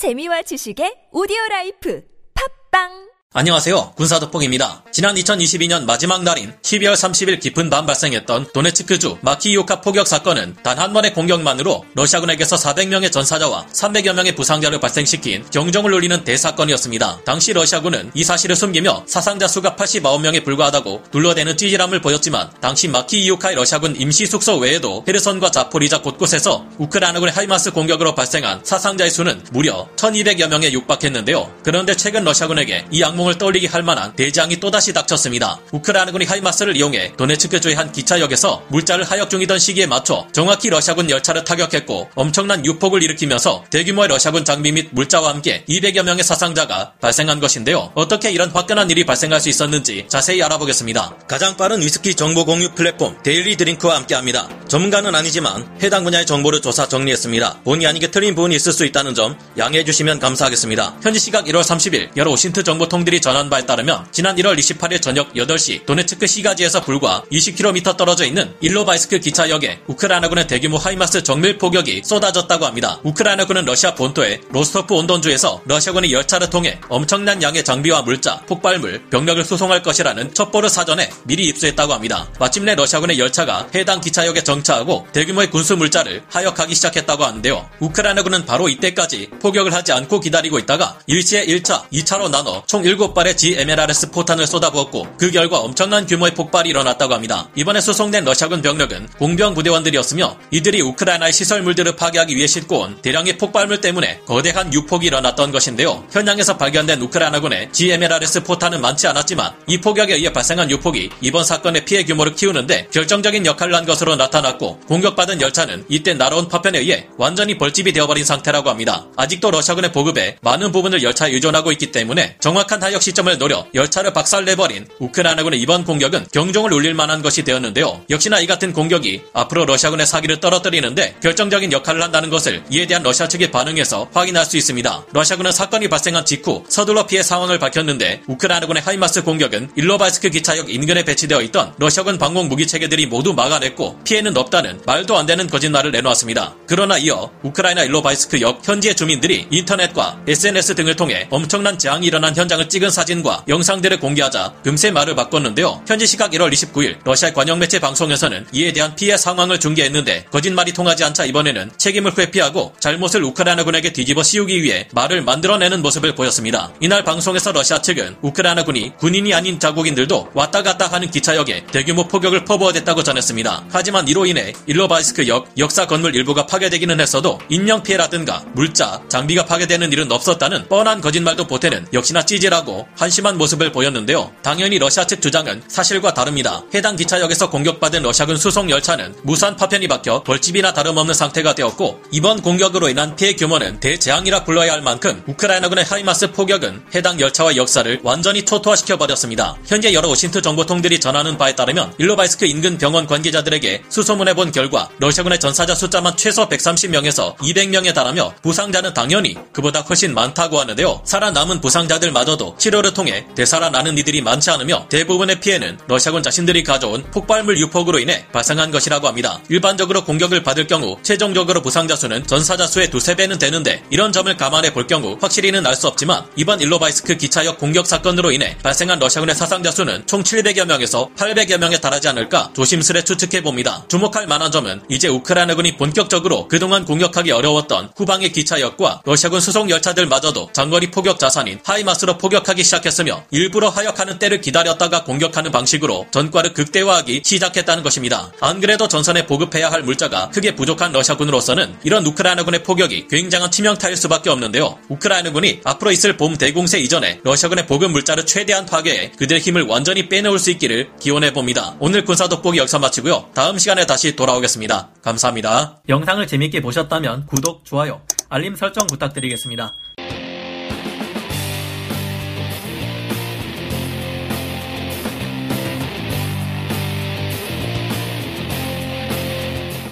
재미와 지식의 오디오 라이프. 팟빵 안녕하세요. 군사도폭입니다. 지난 2022년 마지막 날인 12월 30일 깊은 밤 발생했던 도네츠크주 마키이우카 포격 사건은 단 한 번의 공격만으로 러시아군에게서 400명의 전사자와 300여 명의 부상자를 발생시킨 경종을 울리는 대사건이었습니다. 당시 러시아군은 이 사실을 숨기며 사상자 수가 89명에 불과하다고 둘러대는 찌질함을 보였지만 당시 마키이우카의 러시아군 임시 숙소 외에도 헤르손과 자포리자 곳곳에서 우크라이나군의 HIMARS 공격으로 발생한 사상자의 수는 무려 1200여 명에 육박했는데요. 그런데 최근 러시아군에게 이 악몽 악몽을 떠올리게 할 만한 재앙이 또다시 닥쳤습니다. 우크라이나군이 HIMARS를 이용해 도네츠크주의 한 기차역에서 물자를 하역 중이던 시기에 맞춰 정확히 러시아군 열차를 타격했고 엄청난 유폭을 일으키면서 대규모의 러시아군 장비 및 물자와 함께 200여 명의 사상자가 발생한 것인데요. 어떻게 이런 화끈한 일이 발생할 수 있었는지 자세히 알아보겠습니다. 가장 빠른 위스키 정보 공유 플랫폼 Daily Drink와 함께합니다. 전문가는 아니지만 해당 분야의 정보를 조사 정리했습니다. 본의 아니게 틀린 부분이 있을 수 있다는 점 양해해 주시면 감사하겠습니다. 현지 시각 1월 30일 여러 OSINT 정보통들이 전한 바에 따르면 지난 1월 28일 저녁 8시 도네츠크 시가지에서 불과 20km 떨어져 있는 일로바이스크 기차역에 우크라이나군의 대규모 HIMARS 정밀 포격이 쏟아졌다고 합니다. 우크라이나군은 러시아 본토의 로스토프 온돈주에서 러시아군이 열차를 통해 엄청난 양의 장비와 물자, 폭발물, 병력을 수송할 것이라는 첩보를 사전에 미리 입수했다고 합니다. 마침내 러시아군의 열차가 해당 기차역에 정차하고 대규모의 군수 물자를 하역하기 시작했다고 하는데요. 우크라이나군은 바로 이때까지 포격을 하지 않고 기다리고 있다가 일시에 1차, 2차로 나눠 총 7 발의 GMLRS 포탄을 쏟아부었고 그 결과 엄청난 규모의 폭발이 일어났다고 합니다. 이번에 수송된 러시아군 병력은 공병 부대원들이었으며 이들이 우크라이나의 시설물들을 파괴하기 위해 싣고 온 대량의 폭발물 때문에 거대한 유폭이 일어났던 것인데요. 현장에서 발견된 우크라이나군의 GMLRS 포탄은 많지 않았지만 이 포격에 의해 발생한 유폭이 이번 사건의 피해 규모를 키우는데 결정적인 역할을 한 것으로 나타났고 공격받은 열차는 이때 날아온 파편에 의해 완전히 벌집이 되어버린 상태라고 합니다. 아직도 러시아군의 보급에 많은 부분을 열차에 의존하고 있기 때문에 정확한 타격 시점을 노려 열차를 박살내버린 우크라이나군의 이번 공격은 경종을 울릴 만한 것이 되었는데요. 역시나 이 같은 공격이 앞으로 러시아군의 사기를 떨어뜨리는데 결정적인 역할을 한다는 것을 이에 대한 러시아 측의 반응에서 확인할 수 있습니다. 러시아군은 사건이 발생한 직후 서둘러 피해 상황을 밝혔는데 우크라이나군의 HIMARS 공격은 일로바이스크 기차역 인근에 배치되어 있던 러시아군 방공 무기 체계들이 모두 막아냈고 피해는 없다는 말도 안 되는 거짓말을 내놓았습니다. 그러나 이어 우크라이나 일로바이스크 역 현지의 주민들이 인터넷과 SNS 등을 통해 엄청난 재앙이 일어난 현장을 찍은 사진과 영상들을 공개하자 금세 말을 바꿨는데요. 현지 시각 1월 29일 러시아 관영 매체 방송에서는 이에 대한 피해 상황을 중계했는데 거짓말이 통하지 않자 이번에는 책임을 회피하고 잘못을 우크라이나군에게 뒤집어 씌우기 위해 말을 만들어내는 모습을 보였습니다. 이날 방송에서 러시아 측은 우크라이나군이 군인이 아닌 자국인들도 왔다 갔다 하는 기차역에 대규모 포격을 퍼부어댔다고 전했습니다. 하지만 이로 인해 일로바이스크 역 역사 건물 일부가 파괴되기는 했어도 인명 피해라든가 물자, 장비가 파괴되는 일은 없었다는 뻔한 거짓말도 보태는 역시나 찌질하고 한심한 모습을 보였는데요. 당연히 러시아 측 주장은 사실과 다릅니다. 해당 기차역에서 공격받은 러시아군 수송 열차는 무수한 파편이 박혀 벌집이나 다름없는 상태가 되었고 이번 공격으로 인한 피해 규모는 대재앙이라 불러야 할 만큼 우크라이나군의 HIMARS 포격은 해당 열차와 역사를 완전히 초토화시켜 버렸습니다. 현재 여러 OSINT 정보통들이 전하는 바에 따르면 일로바이스크 인근 병원 관계자들에게 수소문해 본 결과 러시아군의 전사자 숫자만 최소 130명에서 200명에 달하며 부상자는 당연히 그보다 훨씬 많다고 하는데요. 살아남은 부상자들마저도 치료를 통해 되살아나는 이들이 많지 않으며 대부분의 피해는 러시아군 자신들이 가져온 폭발물 유폭으로 인해 발생한 것이라고 합니다. 일반적으로 공격을 받을 경우 최종적으로 부상자 수는 전사자 수의 두세 배는 되는데 이런 점을 감안해 볼 경우 확실히는 알 수 없지만 이번 일로바이스크 기차역 공격 사건으로 인해 발생한 러시아군의 사상자 수는 총 700여 명에서 800여 명에 달하지 않을까 조심스레 추측해 봅니다. 주목할 만한 점은 이제 우크라이나군이 본격적으로 그동안 공격하기 어려웠던 후방의 기차역과 러시아군 수송 열차들마저도 장거리 포격 자산인 하이마스로 포 격하기 시작했으며 일부러 하역하는 때를 기다렸다가 공격하는 방식으로 전과를 극대화하기 시작했다는 것입니다. 안 그래도 전선에 보급해야 할 물자가 크게 부족한 러시아군으로서는 이런 우크라이나군의 포격이 굉장한 치명타일 수밖에 없는데요. 우크라이나군이 앞으로 있을 봄 대공세 이전에 러시아군의 보급 물자를 최대한 파괴해 그들의 힘을 완전히 빼놓을 수 있기를 기원해 봅니다. 오늘 군사 돋보기 여기서 마치고요. 다음 시간에 다시 돌아오겠습니다. 감사합니다. 영상을 재밌게 보셨다면 구독, 좋아요, 알림 설정 부탁드리겠습니다.